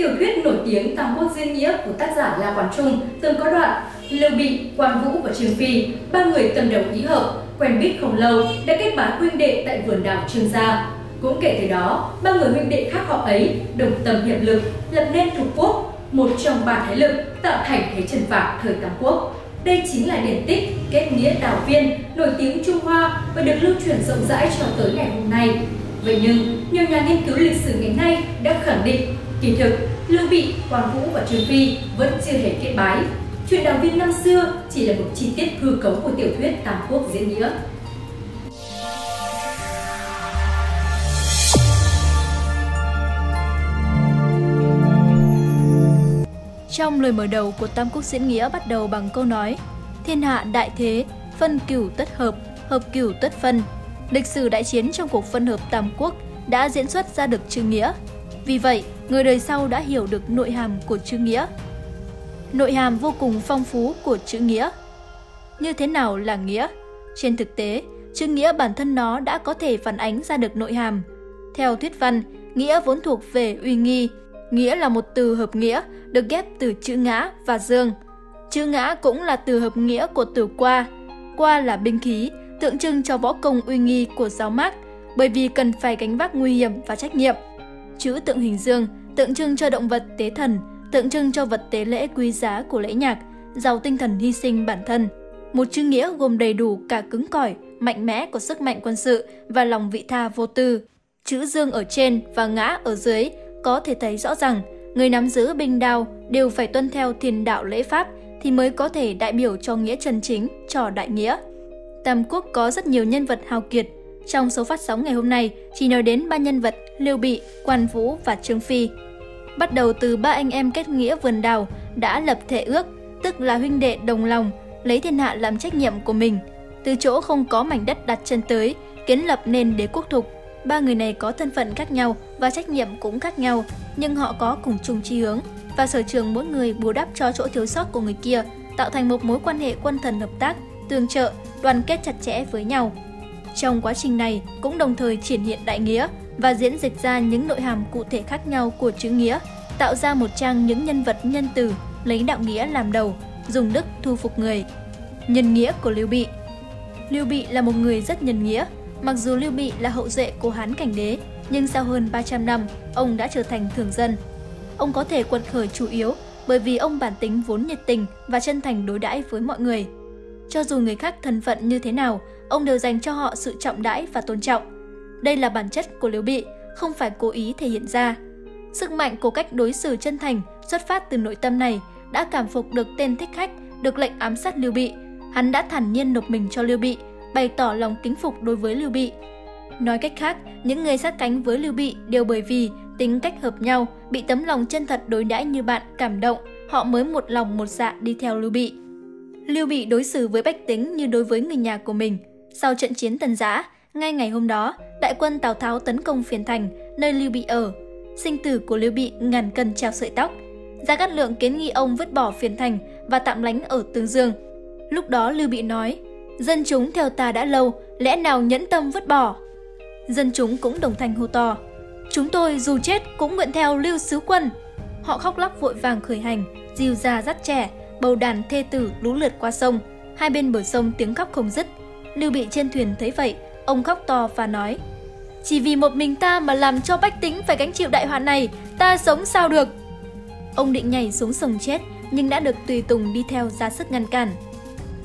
Tiểu thuyết nổi tiếng Tam Quốc Diễn Nghĩa của tác giả La Quán Trung từng có đoạn Lưu Bị, Quan Vũ và Trương Phi, ba người tâm đồng ý hợp, quen biết không lâu đã kết bái huynh đệ tại vườn đảo Trương Gia. Cũng kể từ đó, ba người huynh đệ khác họ ấy đồng tâm hiệp lực, lập nên thuộc quốc, một trong ba thế lực tạo thành thế trần phạt thời Tam Quốc. Đây chính là điển tích kết nghĩa đào viên nổi tiếng Trung Hoa và được lưu truyền rộng rãi cho tới ngày hôm nay. Vậy nhưng, nhiều nhà nghiên cứu lịch sử ngày nay đã khẳng định kỳ thực Lưu Bị, Hoàng Vũ và Trương Phi vẫn chưa hề kết bái. Chuyện đào viên năm xưa chỉ là một chi tiết hư cấu của tiểu thuyết Tam Quốc diễn nghĩa. Trong lời mở đầu của Tam Quốc diễn nghĩa bắt đầu bằng câu nói Thiên hạ đại thế, phân cửu tất hợp, hợp cửu tất phân. Lịch sử đại chiến trong cuộc phân hợp Tam Quốc đã diễn xuất ra được chữ nghĩa. Vì vậy, người đời sau đã hiểu được nội hàm của chữ nghĩa. Nội hàm vô cùng phong phú của chữ nghĩa. Như thế nào là nghĩa? Trên thực tế, chữ nghĩa bản thân nó đã có thể phản ánh ra được nội hàm. Theo thuyết văn, nghĩa vốn thuộc về uy nghi. Nghĩa là một từ hợp nghĩa, được ghép từ chữ ngã và dương. Chữ ngã cũng là từ hợp nghĩa của từ qua. Qua là binh khí, tượng trưng cho võ công uy nghi của giáo mác, bởi vì cần phải gánh vác nguy hiểm và trách nhiệm. Chữ tượng hình dương tượng trưng cho động vật tế thần, tượng trưng cho vật tế lễ quý giá của lễ nhạc, giàu tinh thần hy sinh bản thân. Một chữ nghĩa gồm đầy đủ cả cứng cỏi, mạnh mẽ của sức mạnh quân sự và lòng vị tha vô tư. Chữ dương ở trên và ngã ở dưới có thể thấy rõ rằng người nắm giữ binh đao đều phải tuân theo thiền đạo lễ pháp thì mới có thể đại biểu cho nghĩa chân chính, cho đại nghĩa. Tam Quốc có rất nhiều nhân vật hào kiệt. Trong số phát sóng ngày hôm nay, chỉ nói đến ba nhân vật Lưu Bị, Quan Vũ và Trương Phi. Bắt đầu từ ba anh em kết nghĩa vườn đào đã lập thể ước, tức là huynh đệ đồng lòng, lấy thiên hạ làm trách nhiệm của mình. Từ chỗ không có mảnh đất đặt chân tới, kiến lập nên đế quốc thục. Ba người này có thân phận khác nhau và trách nhiệm cũng khác nhau, nhưng họ có cùng chung chi hướng và sở trường mỗi người bù đắp cho chỗ thiếu sót của người kia, tạo thành một mối quan hệ quân thần hợp tác, tương trợ, đoàn kết chặt chẽ với nhau. Trong quá trình này cũng đồng thời triển hiện đại nghĩa và diễn dịch ra những nội hàm cụ thể khác nhau của chữ nghĩa, tạo ra một trang những nhân vật nhân từ, lấy đạo nghĩa làm đầu, dùng đức thu phục người. Nhân nghĩa của Lưu Bị Lưu Bị là một người rất nhân nghĩa, mặc dù Lưu Bị là hậu duệ của Hán Cảnh Đế, nhưng sau hơn 300 năm, ông đã trở thành thường dân. Ông có thể quật khởi chủ yếu bởi vì ông bản tính vốn nhiệt tình và chân thành đối đãi với mọi người. Cho dù người khác thân phận như thế nào, ông đều dành cho họ sự trọng đãi và tôn trọng. Đây là bản chất của Liễu Bị, không phải cố ý thể hiện ra. Sức mạnh của cách đối xử chân thành xuất phát từ nội tâm này đã cảm phục được tên thích khách được lệnh ám sát Lưu Bị. Hắn đã thản nhiên nộp mình cho Lưu Bị, bày tỏ lòng kính phục đối với Lưu Bị. Nói cách khác, những người sát cánh với Lưu Bị đều bởi vì tính cách hợp nhau, bị tấm lòng chân thật đối đãi như bạn cảm động, họ mới một lòng một dạ đi theo Lưu Bị. Lưu Bị đối xử với bách tính như đối với người nhà của mình. Sau trận chiến Tần Giã, ngay ngày hôm đó, đại quân Tào Tháo tấn công Phiền Thành, nơi Lưu Bị ở. Sinh tử của Lưu Bị ngàn cân treo sợi tóc. Gia Cát Lượng kiến nghị ông vứt bỏ Phiền Thành và tạm lánh ở Tương Dương. Lúc đó Lưu Bị nói, dân chúng theo ta đã lâu, lẽ nào nhẫn tâm vứt bỏ? Dân chúng cũng đồng thanh hô to, chúng tôi dù chết cũng nguyện theo Lưu Sứ Quân. Họ khóc lóc vội vàng khởi hành, dìu già dắt trẻ, bầu đàn thê tử lũ lượt qua sông. Hai bên bờ sông tiếng khóc không dứt. Lưu Bị trên thuyền thấy vậy, ông khóc to và nói Chỉ vì một mình ta mà làm cho bách tính phải gánh chịu đại họa này, ta sống sao được? Ông định nhảy xuống sông chết, nhưng đã được Tùy Tùng đi theo ra sức ngăn cản.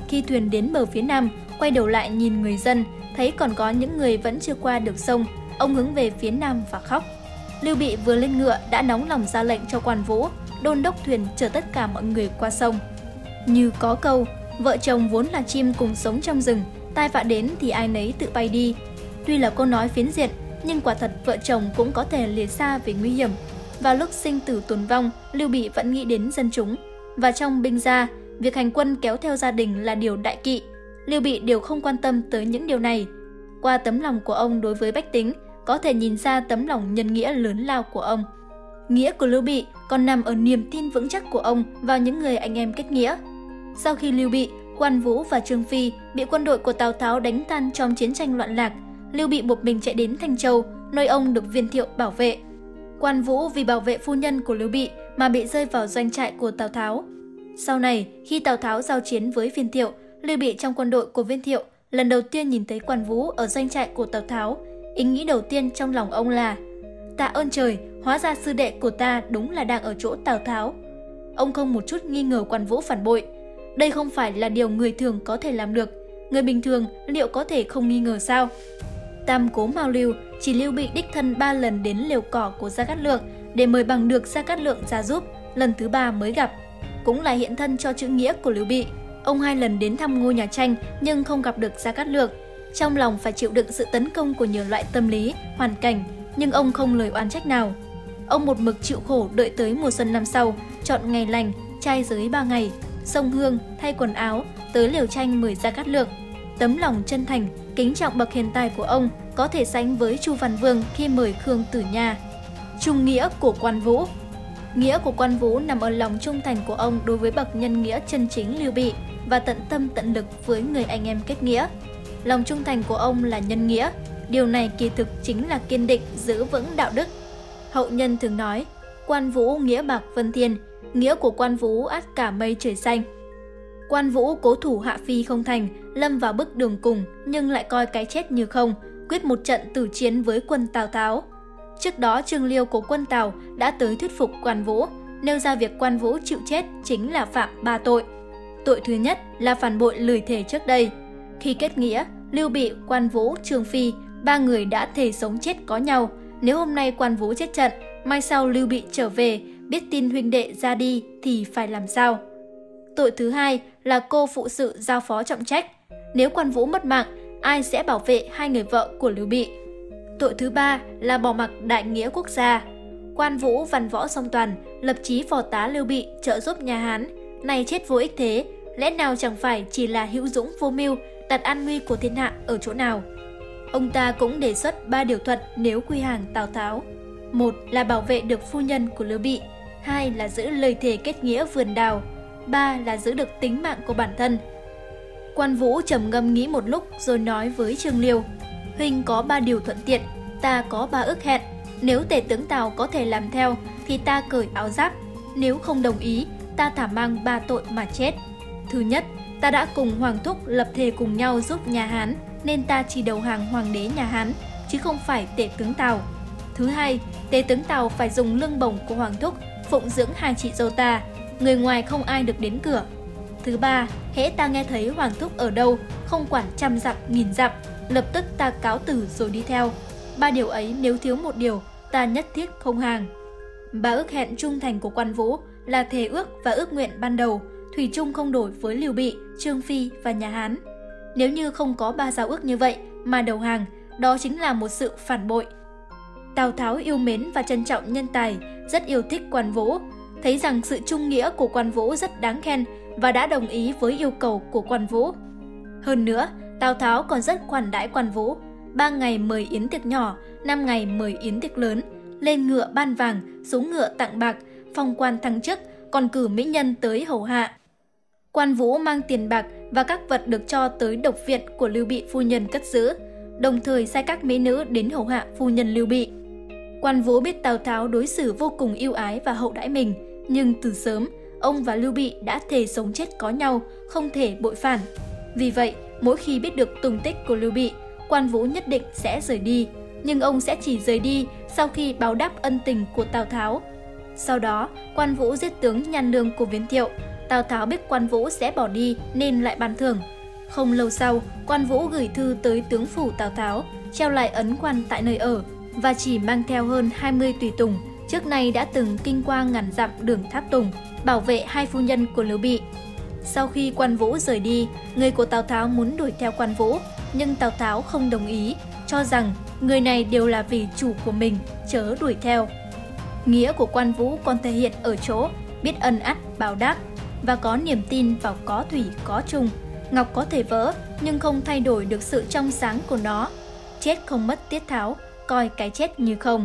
Khi thuyền đến bờ phía nam, quay đầu lại nhìn người dân, thấy còn có những người vẫn chưa qua được sông, ông hướng về phía nam và khóc. Lưu Bị vừa lên ngựa đã nóng lòng ra lệnh cho quan vũ, đôn đốc thuyền chở tất cả mọi người qua sông. Như có câu, vợ chồng vốn là chim cùng sống trong rừng, tai vạ đến thì ai nấy tự bay đi. Tuy là câu nói phiến diện, nhưng quả thật vợ chồng cũng có thể lìa xa vì nguy hiểm. Vào lúc sinh tử tồn vong, Lưu Bị vẫn nghĩ đến dân chúng. Và trong binh gia, việc hành quân kéo theo gia đình là điều đại kỵ. Lưu Bị đều không quan tâm tới những điều này. Qua tấm lòng của ông đối với bách tính, có thể nhìn ra tấm lòng nhân nghĩa lớn lao của ông. Nghĩa của Lưu Bị còn nằm ở niềm tin vững chắc của ông vào những người anh em kết nghĩa. Sau khi Lưu Bị, Quan Vũ và Trương Phi bị quân đội của Tào Tháo đánh tan trong chiến tranh loạn lạc, Lưu Bị một mình chạy đến Thanh Châu, nơi ông được viên thiệu bảo vệ. Quan Vũ vì bảo vệ phu nhân của Lưu Bị mà bị rơi vào doanh trại của Tào Tháo. Sau này, khi Tào Tháo giao chiến với Viên Thiệu, Lưu Bị trong quân đội của Viên Thiệu lần đầu tiên nhìn thấy Quan Vũ ở doanh trại của Tào Tháo. Ý nghĩ đầu tiên trong lòng ông là Tạ ơn trời, hóa ra sư đệ của ta đúng là đang ở chỗ Tào Tháo. Ông không một chút nghi ngờ Quan Vũ phản bội. Đây không phải là điều người thường có thể làm được. Người bình thường liệu có thể không nghi ngờ sao? Tam cố Mao Lưu chỉ Lưu Bị đích thân ba lần đến liều cỏ của Gia Cát Lượng để mời bằng được Gia Cát Lượng ra giúp, lần thứ ba mới gặp. Cũng là hiện thân cho chữ nghĩa của Lưu Bị. Ông hai lần đến thăm ngôi nhà tranh nhưng không gặp được Gia Cát Lượng. Trong lòng phải chịu đựng sự tấn công của nhiều loại tâm lý, hoàn cảnh, nhưng ông không lời oán trách nào. Ông một mực chịu khổ đợi tới mùa xuân năm sau, chọn ngày lành, trai giới ba ngày, sông hương, thay quần áo, tới liều tranh mời Gia Cát Lượng. Tấm lòng chân thành, kính trọng bậc hiền tài của ông có thể sánh với Chu Văn Vương khi mời Khương Tử Nha. Trung nghĩa của Quan Vũ Nghĩa của Quan Vũ nằm ở lòng trung thành của ông đối với bậc nhân nghĩa chân chính Lưu Bị và tận tâm tận lực với người anh em kết nghĩa. Lòng trung thành của ông là nhân nghĩa, điều này kỳ thực chính là kiên định giữ vững đạo đức. Hậu nhân thường nói, quan vũ nghĩa bạc vân thiên, nghĩa của quan vũ át cả mây trời xanh. Quan vũ cố thủ hạ phi không thành, lâm vào bức đường cùng nhưng lại coi cái chết như không, quyết một trận tử chiến với quân Tào Tháo. Trước đó Trương Liêu của quân Tào đã tới thuyết phục quan vũ, nêu ra việc quan vũ chịu chết chính là phạm ba tội. Tội thứ nhất là phản bội lời thề trước đây. Khi kết nghĩa, Lưu Bị, Quan Vũ, Trương Phi, ba người đã thề sống chết có nhau. Nếu hôm nay Quan Vũ chết trận, mai sau Lưu Bị trở về, biết tin huynh đệ ra đi thì phải làm sao? Tội thứ hai là cô phụ sự giao phó trọng trách. Nếu Quan Vũ mất mạng, ai sẽ bảo vệ hai người vợ của Lưu Bị? Tội thứ ba là bỏ mặc đại nghĩa quốc gia. Quan Vũ văn võ song toàn, lập chí phò tá Lưu Bị trợ giúp nhà Hán, này chết vô ích thế, lẽ nào chẳng phải chỉ là hữu dũng vô mưu, đặt an nguy của thiên hạ ở chỗ nào? Ông ta cũng đề xuất ba điều thuật nếu quy hàng Tào Tháo. Một là bảo vệ được phu nhân của Lưu Bị, hai là giữ lời thề kết nghĩa vườn đào, ba là giữ được tính mạng của bản thân. Quan Vũ trầm ngâm nghĩ một lúc rồi nói với Trương Liêu, Huynh có ba điều thuận tiện, ta có ba ước hẹn. Nếu tể tướng Tào có thể làm theo thì ta cởi áo giáp, nếu không đồng ý, ta thả mang ba tội mà chết. Thứ nhất, ta đã cùng Hoàng Thúc lập thề cùng nhau giúp nhà Hán, nên ta chỉ đầu hàng hoàng đế nhà Hán, chứ không phải tể tướng Tào. Thứ hai, tể tướng Tào phải dùng lương bổng của Hoàng Thúc phụng dưỡng hai chị dâu ta, người ngoài không ai được đến cửa. Thứ ba, hễ ta nghe thấy Hoàng Thúc ở đâu, không quản trăm dặm nghìn dặm, lập tức ta cáo tử rồi đi theo. Ba điều ấy nếu thiếu một điều, ta nhất thiết không hàng. Ba ước hẹn trung thành của quan vũ là thề ước và ước nguyện ban đầu, Thủy chung không đổi với Liều Bị, Trương Phi và nhà Hán. Nếu như không có ba giao ước như vậy mà đầu hàng, đó chính là một sự phản bội. Tào Tháo yêu mến và trân trọng nhân tài, rất yêu thích quan vũ, thấy rằng sự trung nghĩa của quan vũ rất đáng khen và đã đồng ý với yêu cầu của quan vũ. Hơn nữa, Tào Tháo còn rất khoản đãi quan vũ, ba ngày mời yến tiệc nhỏ, năm ngày mời yến tiệc lớn, lên ngựa ban vàng, xuống ngựa tặng bạc, phong quan thăng chức, còn cử mỹ nhân tới hầu hạ. Quan Vũ mang tiền bạc và các vật được cho tới độc viện của Lưu Bị phu nhân cất giữ, đồng thời sai các mỹ nữ đến hầu hạ phu nhân Lưu Bị. Quan Vũ biết Tào Tháo đối xử vô cùng yêu ái và hậu đãi mình, nhưng từ sớm, ông và Lưu Bị đã thề sống chết có nhau, không thể bội phản. Vì vậy, mỗi khi biết được tung tích của Lưu Bị, Quan Vũ nhất định sẽ rời đi, nhưng ông sẽ chỉ rời đi sau khi báo đáp ân tình của Tào Tháo. Sau đó, Quan Vũ giết tướng Nhan Lương của Viên Thiệu, Tào Tháo biết quan vũ sẽ bỏ đi nên lại ban thưởng. Không lâu sau, quan vũ gửi thư tới tướng phủ Tào Tháo, treo lại ấn quan tại nơi ở và chỉ mang theo hơn 20 tùy tùng, trước nay đã từng kinh qua ngàn dặm đường tháp tùng, bảo vệ hai phu nhân của Lưu Bị. Sau khi quan vũ rời đi, người của Tào Tháo muốn đuổi theo quan vũ, nhưng Tào Tháo không đồng ý, cho rằng người này đều là vì chủ của mình, chớ đuổi theo. Nghĩa của quan vũ còn thể hiện ở chỗ biết ân ắt báo đáp và có niềm tin vào có thủy có chung. Ngọc có thể vỡ nhưng không thay đổi được sự trong sáng của nó. Chết không mất tiết tháo, coi cái chết như không.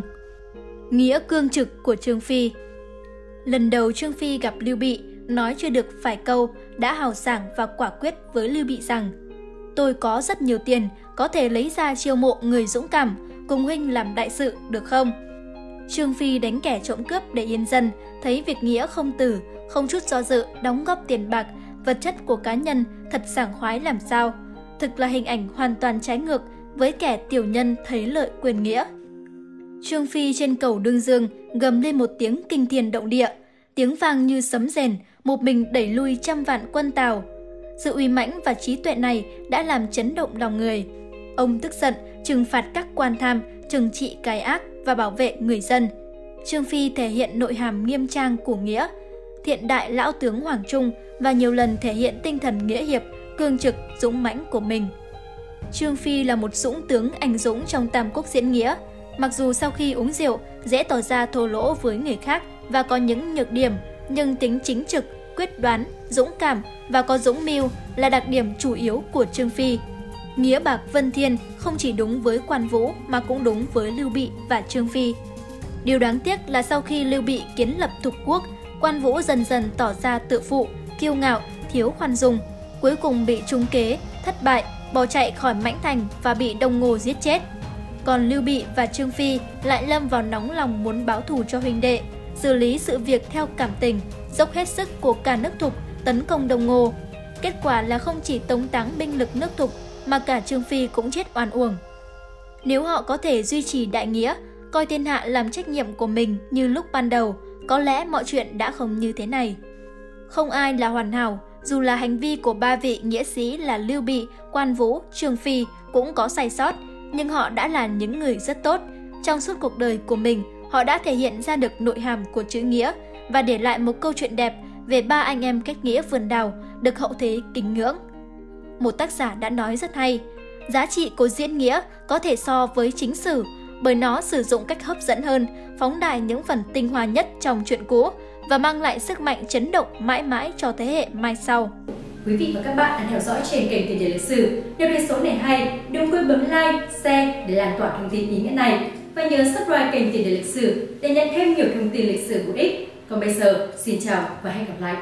Nghĩa cương trực của Trương Phi Lần đầu Trương Phi gặp Lưu Bị, nói chưa được phải câu, đã hào sảng và quả quyết với Lưu Bị rằng Tôi có rất nhiều tiền, có thể lấy ra chiêu mộ người dũng cảm, cùng huynh làm đại sự được không? Trương Phi đánh kẻ trộm cướp để yên dân, thấy việc nghĩa không tử, không chút do dự, đóng góp tiền bạc, vật chất của cá nhân thật sảng khoái làm sao. Thực là hình ảnh hoàn toàn trái ngược với kẻ tiểu nhân thấy lợi quyền nghĩa. Trương Phi trên cầu đương dương gầm lên một tiếng kinh thiên động địa, tiếng vang như sấm rền, một mình đẩy lui trăm vạn quân Tào. Sự uy mãnh và trí tuệ này đã làm chấn động lòng người. Ông tức giận, trừng phạt các quan tham, trừng trị cái ác và bảo vệ người dân. Trương Phi thể hiện nội hàm nghiêm trang của nghĩa, thiện đại lão tướng Hoàng Trung và nhiều lần thể hiện tinh thần nghĩa hiệp, cương trực, dũng mãnh của mình. Trương Phi là một dũng tướng anh dũng trong Tam Quốc diễn nghĩa. Mặc dù sau khi uống rượu, dễ tỏ ra thô lỗ với người khác và có những nhược điểm, nhưng tính chính trực, quyết đoán, dũng cảm và có dũng mưu là đặc điểm chủ yếu của Trương Phi. Nghĩa bạc Vân Thiên không chỉ đúng với Quan Vũ mà cũng đúng với Lưu Bị và Trương Phi. Điều đáng tiếc là sau khi Lưu Bị kiến lập thục quốc, Quan Vũ dần dần tỏ ra tự phụ, kiêu ngạo, thiếu khoan dung, cuối cùng bị trúng kế, thất bại, bỏ chạy khỏi Mãnh Thành và bị Đông Ngô giết chết. Còn Lưu Bị và Trương Phi lại lâm vào nóng lòng muốn báo thù cho huynh đệ, xử lý sự việc theo cảm tình, dốc hết sức của cả nước Thục tấn công Đông Ngô. Kết quả là không chỉ tống táng binh lực nước Thục mà cả Trương Phi cũng chết oan uổng. Nếu họ có thể duy trì đại nghĩa, coi thiên hạ làm trách nhiệm của mình như lúc ban đầu, có lẽ mọi chuyện đã không như thế này. Không ai là hoàn hảo, dù là hành vi của ba vị nghĩa sĩ là Lưu Bị, Quan Vũ, Trường Phi cũng có sai sót, nhưng họ đã là những người rất tốt. Trong suốt cuộc đời của mình, họ đã thể hiện ra được nội hàm của chữ nghĩa và để lại một câu chuyện đẹp về ba anh em kết nghĩa vườn đào được hậu thế kính ngưỡng. Một tác giả đã nói rất hay, giá trị của diễn nghĩa có thể so với chính sử bởi nó sử dụng cách hấp dẫn hơn, phóng đại những phần tinh hoa nhất trong chuyện cũ và mang lại sức mạnh chấn động mãi mãi cho thế hệ mai sau. Quý vị và các bạn đang theo dõi trên kênh Tiền đề lịch sử. Nếu thấy số này hay, đừng quên bấm like, share để lan tỏa thông tin ý nghĩa này và nhớ subscribe kênh Tiền đề lịch sử để nhận thêm nhiều thông tin lịch sử hữu ích. Còn bây giờ, xin chào và hẹn gặp lại.